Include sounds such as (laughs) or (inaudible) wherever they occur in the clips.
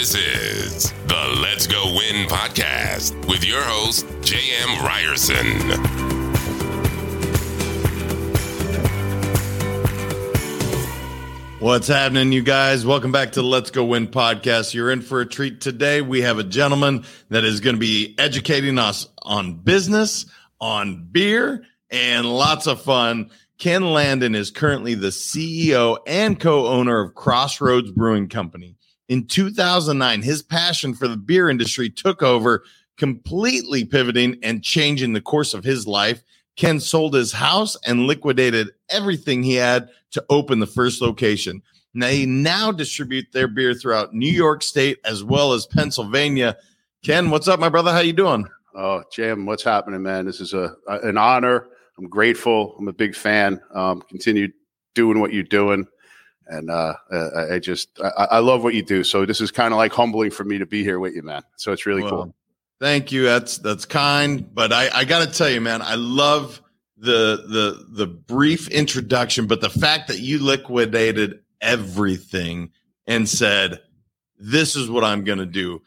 This is the Let's Go Win podcast with your host, J.M. Ryerson. What's happening, you guys? Welcome back to the Let's Go Win podcast. You're in for a treat today. We have a gentleman that is going to be educating us on business, on beer, and lots of fun. Ken Landon is currently the CEO and co owner of Crossroads Brewing Company. In 2009, his passion for the beer industry took over, completely pivoting and changing the course of his life. Ken sold his house and liquidated everything he had to open the first location. They now distribute their beer throughout New York State as well as Pennsylvania. Ken, what's up, my brother? How you doing? Oh, Jim, what's happening, man? This is a an honor. I'm grateful. I'm a big fan. Um, continue doing what you're doing, and uh, I, I just I, I, love what you do. So this is kind of like humbling for me to be here with you, man. So it's really well, cool. Thank you. That's that's kind, but I I got to tell you, man, I love the the the brief introduction, but the fact that you liquidated everything and said, "This is what I'm going to do."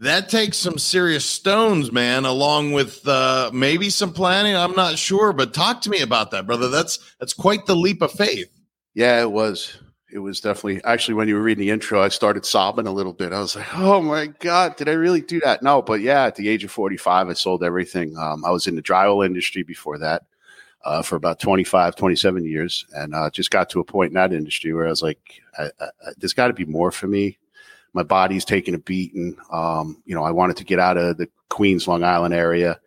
That takes some serious stones, man, along with uh, maybe some planning. I'm not sure, but talk to me about that, brother. That's that's quite the leap of faith. Yeah, it was. It was definitely actually when you were reading the intro, I started sobbing a little bit. I was like, "Oh my god, did I really do that?" No, but yeah, at the age of 45, I sold everything. Um, I was in the drywall industry before that uh, for about 25, 27 years, and uh, just got to a point in that industry where I was like, I, I, "There's got to be more for me." My body's taking a beating. Um, you know, I wanted to get out of the Queens, Long Island area,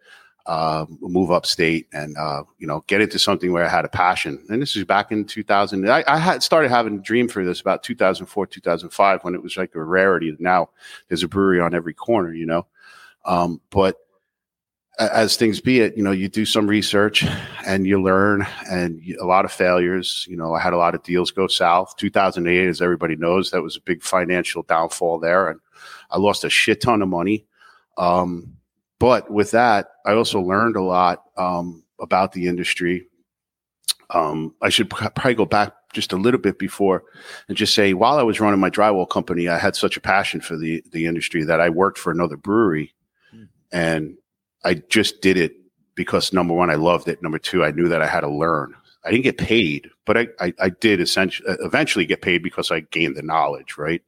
uh, move upstate, and uh, you know, get into something where I had a passion. And this is back in 2000. I, I had started having a dream for this about 2004, 2005, when it was like a rarity. Now there's a brewery on every corner, you know. Um, but as things be it, you know, you do some research and you learn and you, a lot of failures. You know, I had a lot of deals go south. 2008, as everybody knows, that was a big financial downfall there. And I lost a shit ton of money. Um, but with that, I also learned a lot um, about the industry. Um, I should probably go back just a little bit before and just say while I was running my drywall company, I had such a passion for the, the industry that I worked for another brewery. Mm. And I just did it because number one, I loved it. Number two, I knew that I had to learn. I didn't get paid, but I, I, I did essentially eventually get paid because I gained the knowledge, right?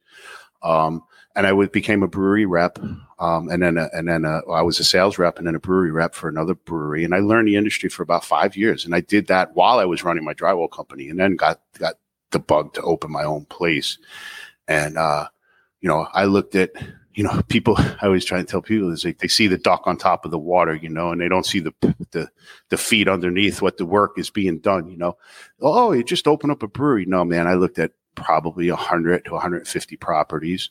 Um, and I became a brewery rep, um, and then a, and then a, I was a sales rep, and then a brewery rep for another brewery, and I learned the industry for about five years, and I did that while I was running my drywall company, and then got got the bug to open my own place, and uh, you know I looked at you know, (laughs) people, I always try to tell people is like they see the duck on top of the water, you know, and they don't see the, the, the feet underneath what the work is being done, you know. Oh, you just open up a brewery. No, man, I looked at probably 100 to 150 properties.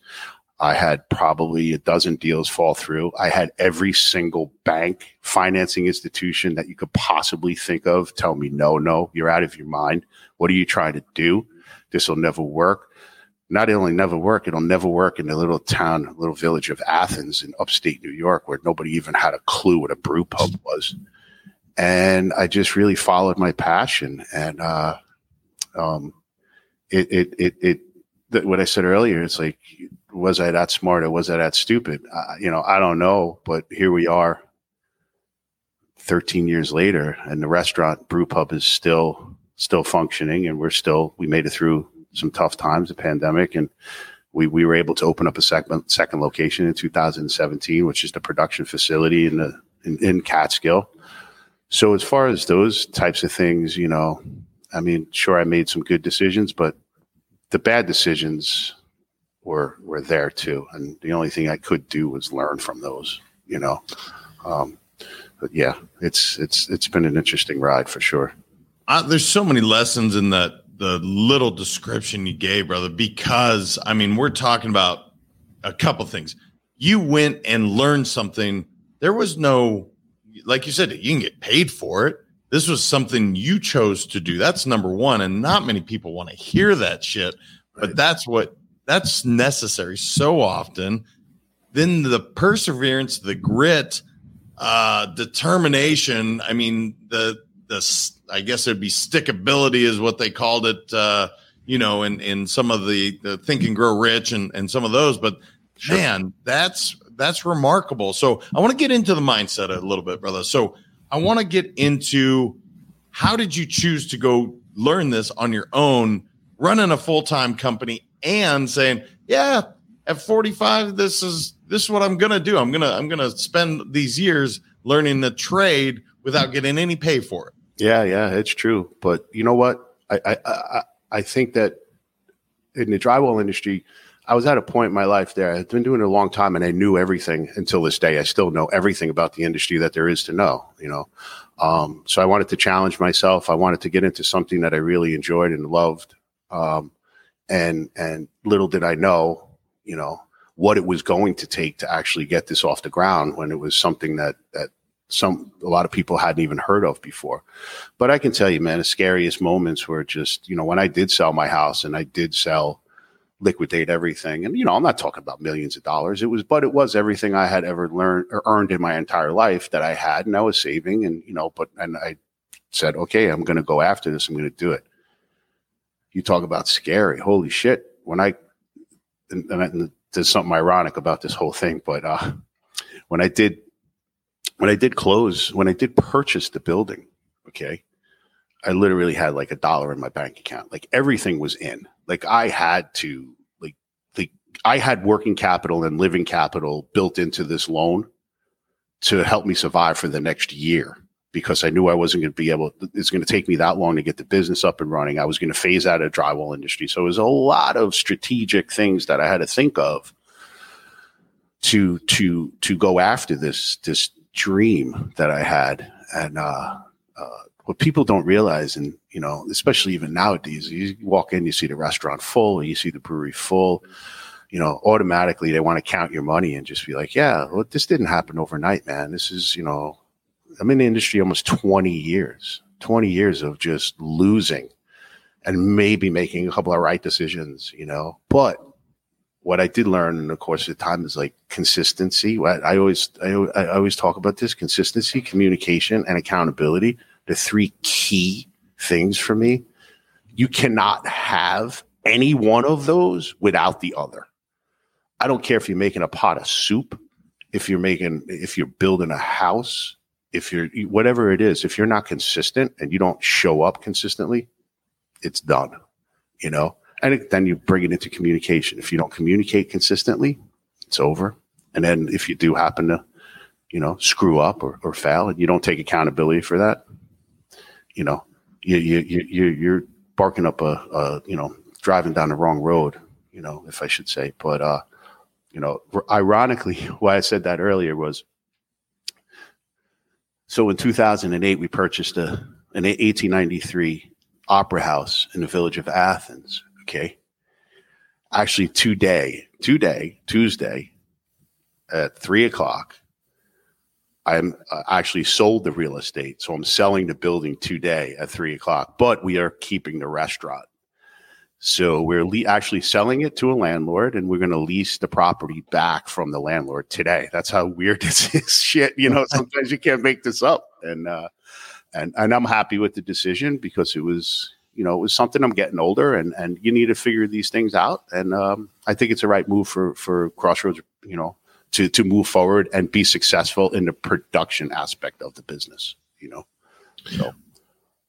I had probably a dozen deals fall through. I had every single bank, financing institution that you could possibly think of tell me, no, no, you're out of your mind. What are you trying to do? This will never work not only never work, it'll never work in the little town, little village of Athens in upstate New York, where nobody even had a clue what a brew pub was. And I just really followed my passion, and uh, um, it, it, it, it, what I said earlier, it's like, was I that smart or was I that stupid? Uh, you know, I don't know, but here we are, 13 years later, and the restaurant brew pub is still still functioning, and we're still we made it through some tough times, the pandemic, and we, we were able to open up a second second location in 2017, which is the production facility in the in, in Catskill. So as far as those types of things, you know, I mean, sure, I made some good decisions, but the bad decisions were were there too, and the only thing I could do was learn from those, you know. Um, but yeah, it's it's it's been an interesting ride for sure. Uh, there's so many lessons in that the little description you gave, brother, because I mean, we're talking about a couple things. You went and learned something. There was no, like you said, you can get paid for it. This was something you chose to do. That's number one. And not many people want to hear that shit, but right. that's what that's necessary so often. Then the perseverance, the grit, uh, determination. I mean, the the I guess it'd be stickability is what they called it. Uh, you know, in in some of the the Think and Grow Rich and and some of those, but Sure. man, that's that's remarkable. So I want to get into the mindset a little bit, brother. So I want to get into how did you choose to go learn this on your own, running a full time company, and saying, yeah, at 45, this is this is what I'm gonna do. I'm gonna I'm gonna spend these years learning the trade without getting any pay for it. Yeah, yeah, it's true. But you know what? I I I, I think that in the drywall industry, I was at a point in my life there. I've been doing it a long time, and I knew everything until this day. I still know everything about the industry that there is to know. You know, um, so I wanted to challenge myself. I wanted to get into something that I really enjoyed and loved. Um, and and little did I know, you know, what it was going to take to actually get this off the ground when it was something that that some a lot of people hadn't even heard of before. But I can tell you, man, the scariest moments were just, you know, when I did sell my house and I did sell liquidate everything. And you know, I'm not talking about millions of dollars. It was, but it was everything I had ever learned or earned in my entire life that I had, and I was saving. And you know, but and I said, okay, I'm going to go after this. I'm going to do it. You talk about scary. Holy shit! When I and, and, there's something ironic about this whole thing, but uh, when I did when I did close, when I did purchase the building, okay, I literally had like a dollar in my bank account. Like everything was in. Like I had to like like I had working capital and living capital built into this loan to help me survive for the next year because I knew I wasn't going to be able it's going to take me that long to get the business up and running. I was going to phase out of drywall industry. So it was a lot of strategic things that I had to think of to to to go after this this dream that I had and uh uh what people don't realize, and you know, especially even nowadays, you walk in, you see the restaurant full, you see the brewery full, you know, automatically they want to count your money and just be like, yeah, well, this didn't happen overnight, man. This is, you know, I'm in the industry almost 20 years, 20 years of just losing and maybe making a couple of right decisions, you know, but what I did learn in the course of the time is like consistency. I always, I, I always talk about this consistency, communication, and accountability the three key things for me. You cannot have any one of those without the other. I don't care if you're making a pot of soup, if you're making, if you're building a house, if you're whatever it is, if you're not consistent and you don't show up consistently, it's done, you know? And then you bring it into communication. If you don't communicate consistently, it's over. And then if you do happen to, you know, screw up or, or fail and you don't take accountability for that, you know, you you you you're barking up a, a you know driving down the wrong road, you know, if I should say. But uh, you know, ironically, (laughs) why I said that earlier was so in 2008 we purchased a an 1893 opera house in the village of Athens. Okay, actually today, today, Tuesday, at three o'clock, I'm uh, actually sold the real estate. So I'm selling the building today at three o'clock, but we are keeping the restaurant. So we're le- actually selling it to a landlord and we're going to lease the property back from the landlord today. That's how weird (laughs) this is shit. You know, sometimes you can't make this up. And, uh, and, and I'm happy with the decision because it was, you know, it was something I'm getting older and, and you need to figure these things out. And, um, I think it's the right move for, for Crossroads, you know, to to move forward and be successful in the production aspect of the business you know so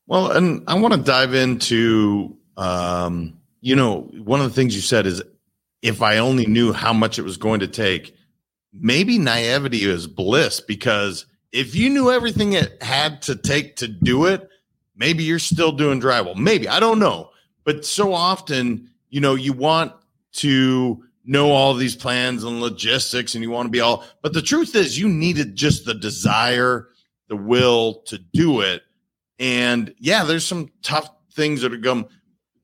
well and i want to dive into um you know one of the things you said is if i only knew how much it was going to take maybe naivety is bliss because if you knew everything it had to take to do it maybe you're still doing drywall. Maybe i don't know. But so often you know you want to know all these plans and logistics and you want to be all but the truth is you needed just the desire the will to do it. And yeah there's some tough things that are come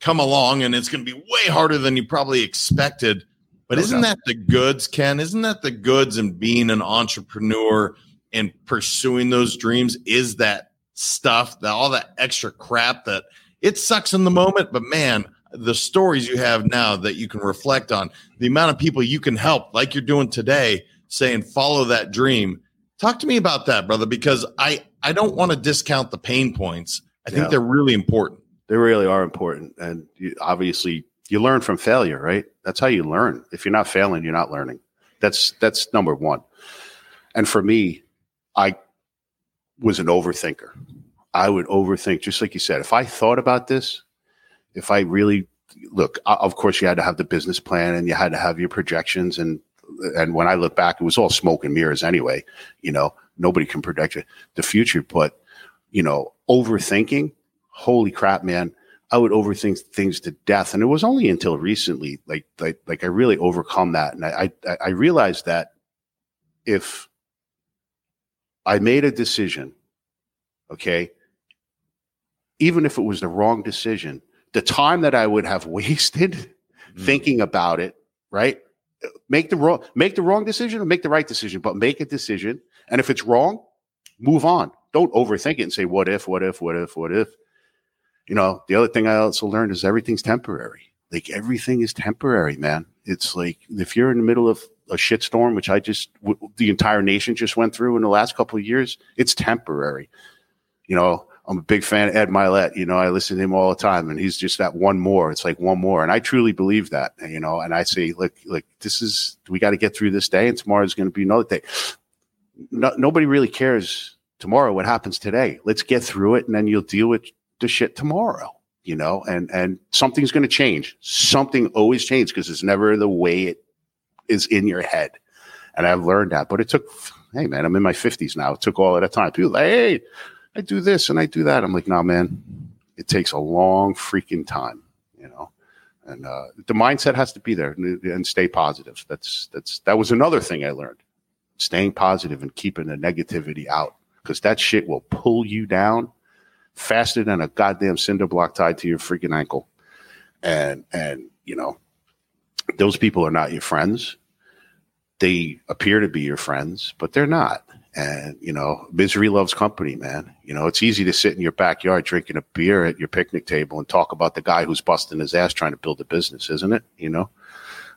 come along and it's going to be way harder than you probably expected but no isn't doubt. that the goods ken isn't that the goods and being an entrepreneur and pursuing those dreams is that stuff that all that extra crap that it sucks in the moment but man the stories you have now that you can reflect on, the amount of people you can help, like you're doing today, saying follow that dream. Talk to me about that, brother, because I I don't want to discount the pain points. I think yeah. they're really important. They really are important, and you, obviously you learn from failure, right? That's how you learn. If you're not failing, you're not learning. That's that's number one. And for me, I was an overthinker. I would overthink, just like you said. If I thought about this, if I really look, of course, you had to have the business plan and you had to have your projections. And and when I look back, it was all smoke and mirrors anyway. You know, nobody can predict the future, but you know, overthinking. Holy crap, man! I would overthink things to death, and it was only until recently, like like like I really overcome that, and I I, I realized that if I made a decision, okay, even if it was the wrong decision, the time that I would have (laughs) wasted mm-hmm. thinking about it, right? Make the wrong make the wrong decision or make the right decision, but make a decision. And if it's wrong, move on. Don't overthink it and say, what if, what if, what if, what if. You know, the other thing I also learned is everything's temporary. Like everything is temporary, man. It's like if you're in the middle of a shitstorm, which I just w- the entire nation just went through in the last couple of years, it's temporary. You know, I'm a big fan of Ed Mylett. You know, I listen to him all the time, and he's just that one more. It's like one more, and I truly believe that. You know, and I say, look, look, this is we got to get through this day, and tomorrow is going to be another day. No, nobody really cares tomorrow what happens today. Let's get through it, and then you'll deal with the shit tomorrow. You know, and and something's going to change. Something always changes because it's never the way it is in your head. And I've learned that, but it took. Hey, man, I'm in my 50s now. It took all of that time. People, like, hey I do this and I do that. I'm like, no, nah, man, it takes a long freaking time, you know. And uh, the mindset has to be there and, and stay positive. That's that's that was another thing I learned: staying positive and keeping the negativity out, because that shit will pull you down faster than a goddamn cinder block tied to your freaking ankle. And and you know, those people are not your friends. They appear to be your friends, but they're not. And, you know, misery loves company, man. You know, it's easy to sit in your backyard drinking a beer at your picnic table and talk about the guy who's busting his ass trying to build a business, isn't it? You know,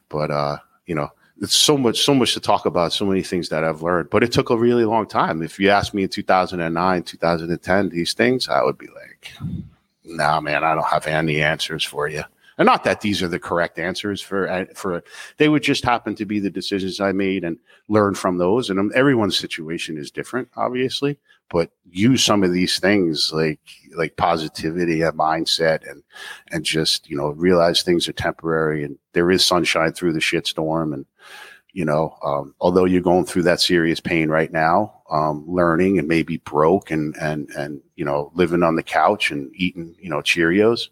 but, uh, you know, it's so much, so much to talk about, so many things that I've learned, but it took a really long time. If you asked me in 2009, 2010, these things, I would be like, nah, man, I don't have any answers for you. And not that these are the correct answers for uh, for they would just happen to be the decisions I made and learn from those. And um, everyone's situation is different, obviously, but use some of these things like like positivity and mindset and and just you know realize things are temporary and there is sunshine through the shitstorm and you know um, although you're going through that serious pain right now um, learning and maybe broke and and and you know living on the couch and eating you know cheerios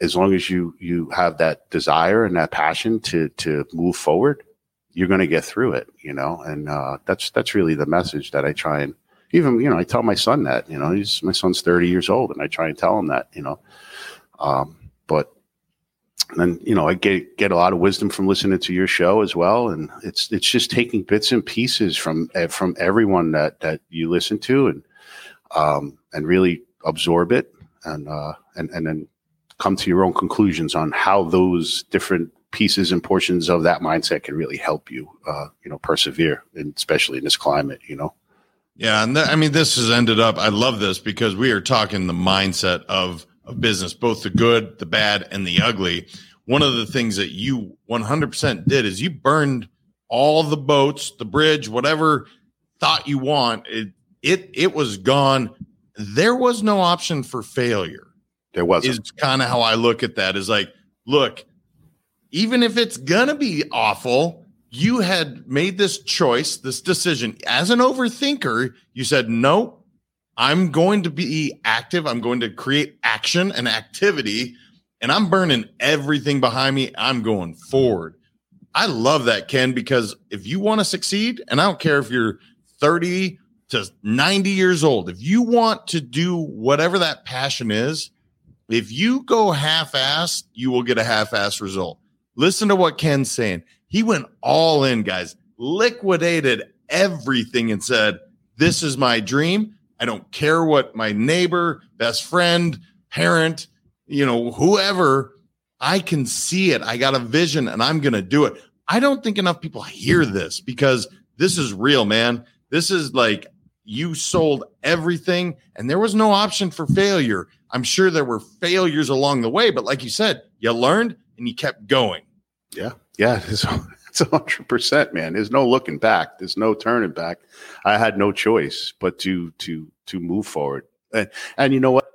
as long as you you have that desire and that passion to to move forward, you're going to get through it. You know, and uh, that's that's really the message that I try and even you know I tell my son that you know he's my son's 30 years old and I try and tell him that you know, um, but then you know I get get a lot of wisdom from listening to your show as well, and it's it's just taking bits and pieces from eh, from everyone that that you listen to and um, and really absorb it and uh, and and then come to your own conclusions on how those different pieces and portions of that mindset can really help you, uh, you know, persevere, and especially in this climate, you know. Yeah, and I mean, this has ended up. I love this because we are talking the mindset of of business, both the good, the bad, and the ugly. One of the things that you 100% did is you burned all the boats, the bridge, whatever thought you want. It it it was gone. There was no option for failure there was is kind of how I look at that. Is like, look, even if it's gonna be awful, you had made this choice, this decision as an overthinker. You said, no, I'm going to be active. I'm going to create action and activity, and I'm burning everything behind me. I'm going forward. I love that, Ken, because if you want to succeed, and I don't care if you're 30 to 90 years old, if you want to do whatever that passion is, if you go half assed, you will get a half assed result. Listen to what Ken's saying. He went all in, guys, liquidated everything and said, This is my dream. I don't care what my neighbor, best friend, parent, you know, whoever, I can see it. I got a vision and I'm going to do it. I don't think enough people hear this because this is real, man. This is like you sold everything and there was no option for failure. I'm sure there were failures along the way, but like you said, you learned and you kept going. Yeah. Yeah. (laughs) It's hundred percent, man. There's no looking back. There's no turning back. I had no choice but to to to move forward. And and you know what?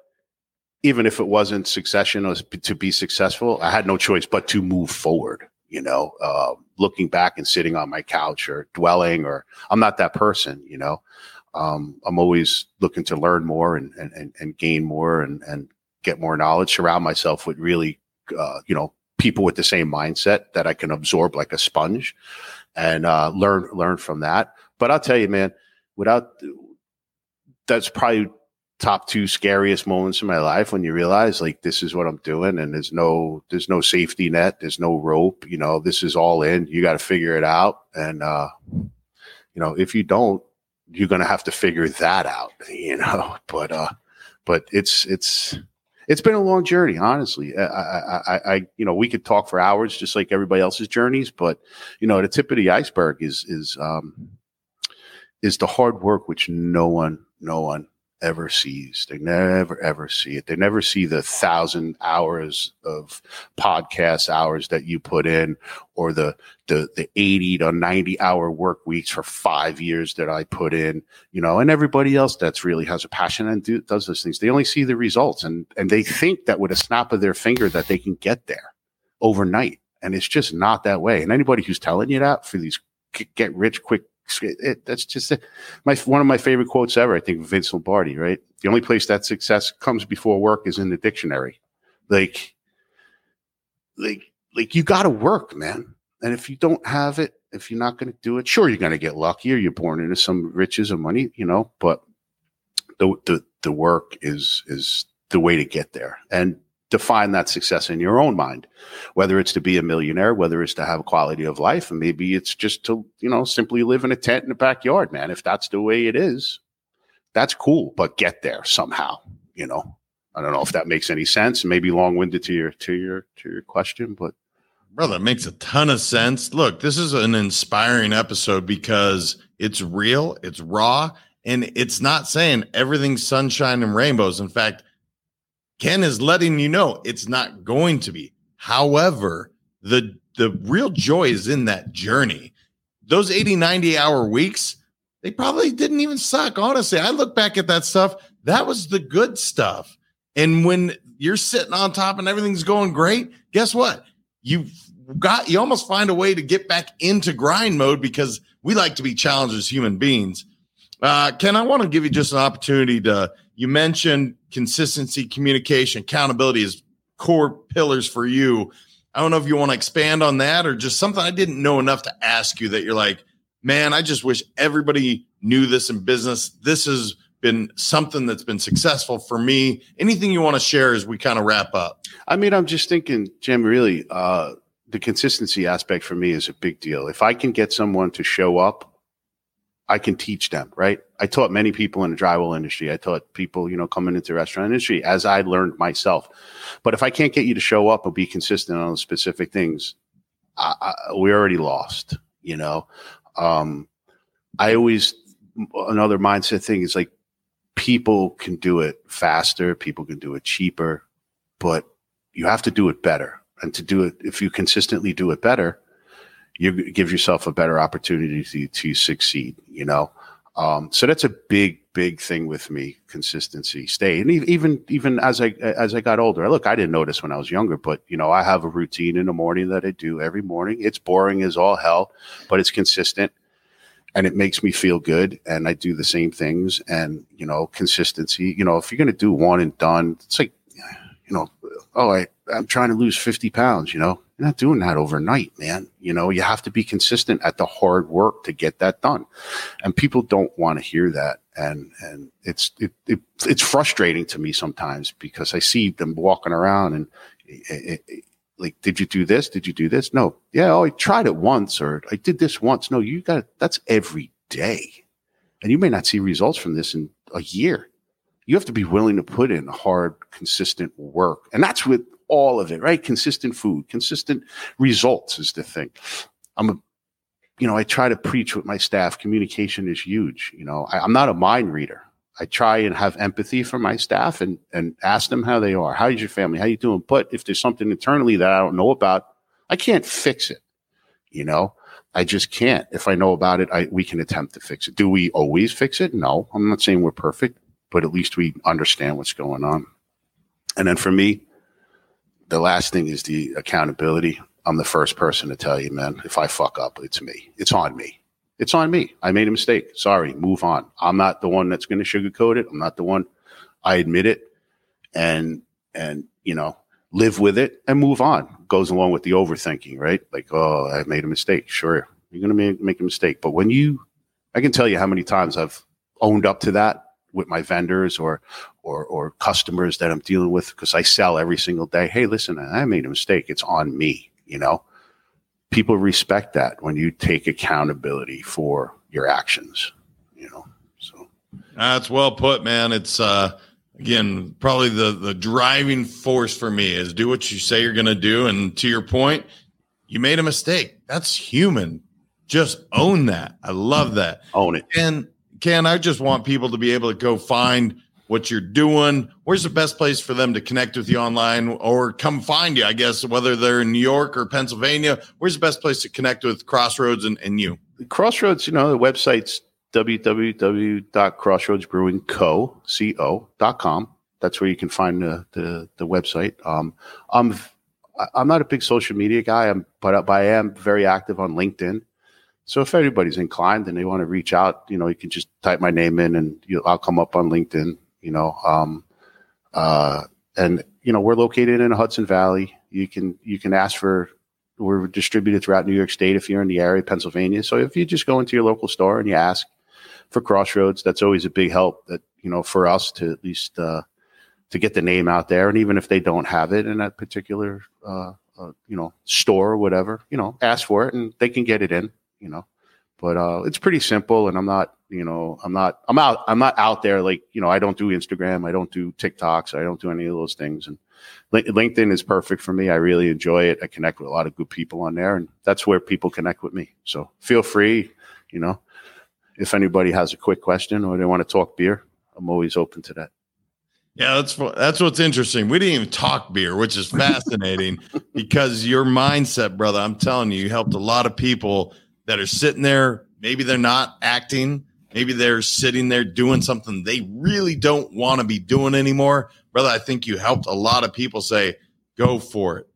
Even if it wasn't succession or to be successful, I had no choice but to move forward. You know, uh, looking back and sitting on my couch or dwelling, or I'm not that person. You know, um, I'm always looking to learn more and and and gain more and and get more knowledge. Surround myself with really, uh, you know, people with the same mindset that I can absorb like a sponge and uh, learn learn from that. But I'll tell you, man, without that's probably top two scariest moments in my life when you realize like this is what I'm doing and there's no there's no safety net, there's no rope, you know, this is all in. You got to figure it out and uh you know, if you don't, you're going to have to figure that out, (laughs) you know. But uh but it's it's it's been a long journey, honestly. I, I, I, I, you know, we could talk for hours, just like everybody else's journeys, but you know, the tip of the iceberg is is um, is the hard work which no one, no one ever sees. They never ever see it. They never see the thousand hours of podcast hours that you put in, or the the the eighty to ninety hour work weeks for five years that I put in. You know, and everybody else that's really has a passion and do, does those things. They only see the results, and and they think that with a snap of their finger that they can get there overnight, and it's just not that way. And anybody who's telling you that for these get rich quick it, that's just a, my one of my favorite quotes ever. I think Vince Lombardi. Right, the only place that success comes before work is in the dictionary. Like, like, like you got to work, man. And if you don't have it, if you're not going to do it, sure you're going to get lucky, or you're born into some riches or money, you know. But the the the work is is the way to get there. And define that success in your own mind, whether it's to be a millionaire, whether it's to have a quality of life, and maybe it's just to, you know, simply live in a tent in the backyard, man. If that's the way it is, that's cool, but get there somehow, you know. I don't know if that makes any sense. Maybe long winded to your to your to your question, but brother, makes a ton of sense. Look, this is an inspiring episode because it's real, it's raw, and it's not saying everything's sunshine and rainbows. In fact, Ken is letting you know it's not going to be. However, the the real joy is in that journey. Those 80, 90 hour weeks, they probably didn't even suck. Honestly, I look back at that stuff. That was the good stuff. And when you're sitting on top and everything's going great, guess what? You got you almost find a way to get back into grind mode because we like to be challenged as human beings. Uh, Ken, I want to give you just an opportunity to you mentioned consistency, communication, accountability is core pillars for you. I don't know if you want to expand on that or just something I didn't know enough to ask you that you're like, man, I just wish everybody knew this in business. This has been something that's been successful for me. Anything you want to share as we kind of wrap up? I mean, I'm just thinking, Jim, really, uh, the consistency aspect for me is a big deal. If I can get someone to show up I can teach them, right? I taught many people in the drywall industry. I taught people, you know, coming into the restaurant industry as I learned myself. But if I can't get you to show up and be consistent on specific things, I, I, we already lost, you know? Um, I always, another mindset thing is like people can do it faster, people can do it cheaper, but you have to do it better. And to do it, if you consistently do it better, you give yourself a better opportunity to, to succeed, you know? Um, so that's a big, big thing with me. Consistency, stay, and even even as I as I got older, look, I didn't notice when I was younger, but you know, I have a routine in the morning that I do every morning. It's boring as all hell, but it's consistent, and it makes me feel good. And I do the same things, and you know, consistency. You know, if you're going to do one and done, it's like, you know, oh, I I'm trying to lose fifty pounds. You know, you're not doing that overnight, man. You know, you have to be consistent at the hard work to get that done. And people don't want to hear that. And, and it's, it, it, it's frustrating to me sometimes because I see them walking around and it, it, like, did you do this? Did you do this? No. Yeah. Oh, I tried it once or I did this once. No, you got that's every day. And you may not see results from this in a year. You have to be willing to put in hard, consistent work. And that's with all of it, right? Consistent food, consistent results is the thing. I'm a, you know, I try to preach with my staff. Communication is huge. You know, I, I'm not a mind reader. I try and have empathy for my staff and and ask them how they are. How's your family? How you doing? But if there's something internally that I don't know about, I can't fix it. You know, I just can't. If I know about it, I we can attempt to fix it. Do we always fix it? No, I'm not saying we're perfect, but at least we understand what's going on. And then for me, the last thing is the accountability. I'm the first person to tell you, man, if I fuck up, it's me. It's on me. It's on me. I made a mistake. Sorry, move on. I'm not the one that's going to sugarcoat it. I'm not the one. I admit it and and you know, live with it and move on. Goes along with the overthinking, right? Like, oh, I made a mistake. Sure, you're going to make, make a mistake. But when you, I can tell you how many times I've owned up to that with my vendors or or or customers that I'm dealing with because I sell every single day. Hey, listen, I made a mistake. It's on me. You know, people respect that when you take accountability for your actions. You know, so that's well put, man. It's uh again probably the the driving force for me is do what you say you're going to do and to your point you made a mistake that's human just own that i love that own it and ken i just want people to be able to go find what you're doing where's the best place for them to connect with you online or come find you i guess whether they're in new york or pennsylvania where's the best place to connect with crossroads and, and you crossroads you know the website's www.crossroadsbrewingco.com. That's where you can find the the, the website. Um, I'm I'm not a big social media guy, I'm, but, but I am very active on LinkedIn. So if everybody's inclined and they want to reach out, you know, you can just type my name in and you I'll come up on LinkedIn. You know, um, uh, and you know we're located in Hudson Valley. You can you can ask for we're distributed throughout New York State if you're in the area, Pennsylvania. So if you just go into your local store and you ask, for Crossroads. That's always a big help. That you know for us to at least uh, to get the name out there, and even if they don't have it in that particular uh, uh, you know store or whatever, you know, ask for it and they can get it in. You know, but uh, it's pretty simple, and I'm not you know I'm not I'm out I'm not out there like you know I don't do Instagram, I don't do TikToks, I don't do any of those things, and LinkedIn is perfect for me. I really enjoy it. I connect with a lot of good people on there, and that's where people connect with me. So feel free, you know, if anybody has a quick question or they want to talk beer, I'm always open to that. Yeah, that's that's what's interesting. We didn't even talk beer, which is fascinating (laughs) because your mindset, brother. I'm telling you, you helped a lot of people that are sitting there. Maybe they're not acting. Maybe they're sitting there doing something they really don't want to be doing anymore, brother. I think you helped a lot of people say, "Go for it."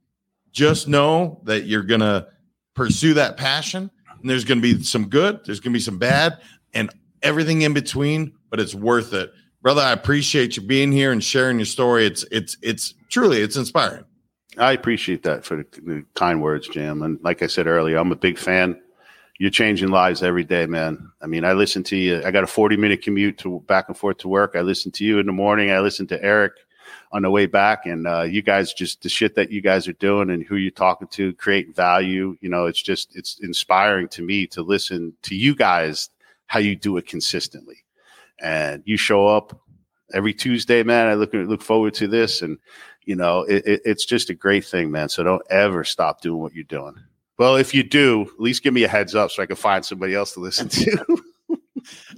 Just know that you're gonna pursue that passion and there's going to be some good, there's going to be some bad, and everything in between, but it's worth it. Brother, I appreciate you being here and sharing your story. It's it's it's truly it's inspiring. I appreciate that for the kind words, Jim. And like I said earlier, I'm a big fan. You're changing lives every day, man. I mean, I listen to you. I got a 40 minute commute to back and forth to work. I listen to you in the morning. I listen to Eric on the way back. And uh, you guys just the shit that you guys are doing and who you're talking to, create value. You know, it's just it's inspiring to me to listen to you guys how you do it consistently. And you show up every Tuesday, man. I look look forward to this, and you know, it, it, it's just a great thing, man. So don't ever stop doing what you're doing. Well, if you do, at least give me a heads up so I can find somebody else to listen to. (laughs)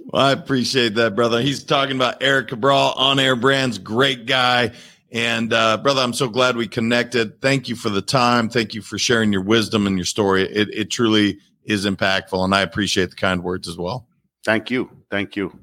Well, I appreciate that, brother. He's talking about Eric Cabral, on air brands, great guy. And uh, brother, I'm so glad we connected. Thank you for the time. Thank you for sharing your wisdom and your story. It, it truly is impactful, and I appreciate the kind words as well. Thank you. Thank you.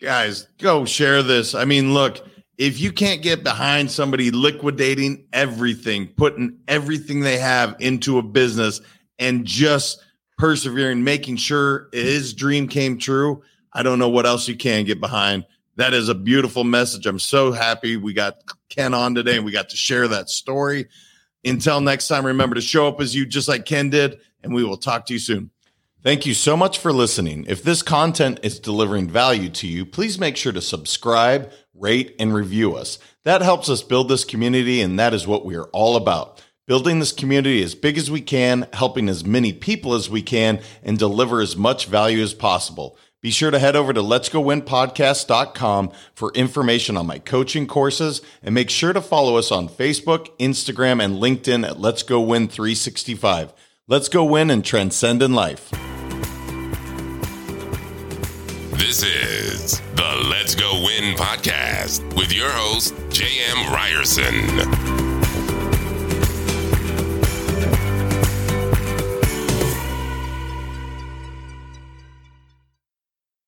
Guys, go share this. I mean, look, if you can't get behind somebody liquidating everything, putting everything they have into a business and just persevering, making sure his dream came true. I don't know what else you can get behind. That is a beautiful message. I'm so happy we got Ken on today and we got to share that story. Until next time, remember to show up as you, just like Ken did, and we will talk to you soon. Thank you so much for listening. If this content is delivering value to you, please make sure to subscribe, rate, and review us. That helps us build this community, and that is what we are all about building this community as big as we can, helping as many people as we can, and deliver as much value as possible. Be sure to head over to letsgowinpodcast.com for information on my coaching courses and make sure to follow us on Facebook, Instagram, and LinkedIn at Let's Go Win 365. Let's go win and transcend in life. This is the Let's Go Win podcast with your host, J.M. Ryerson.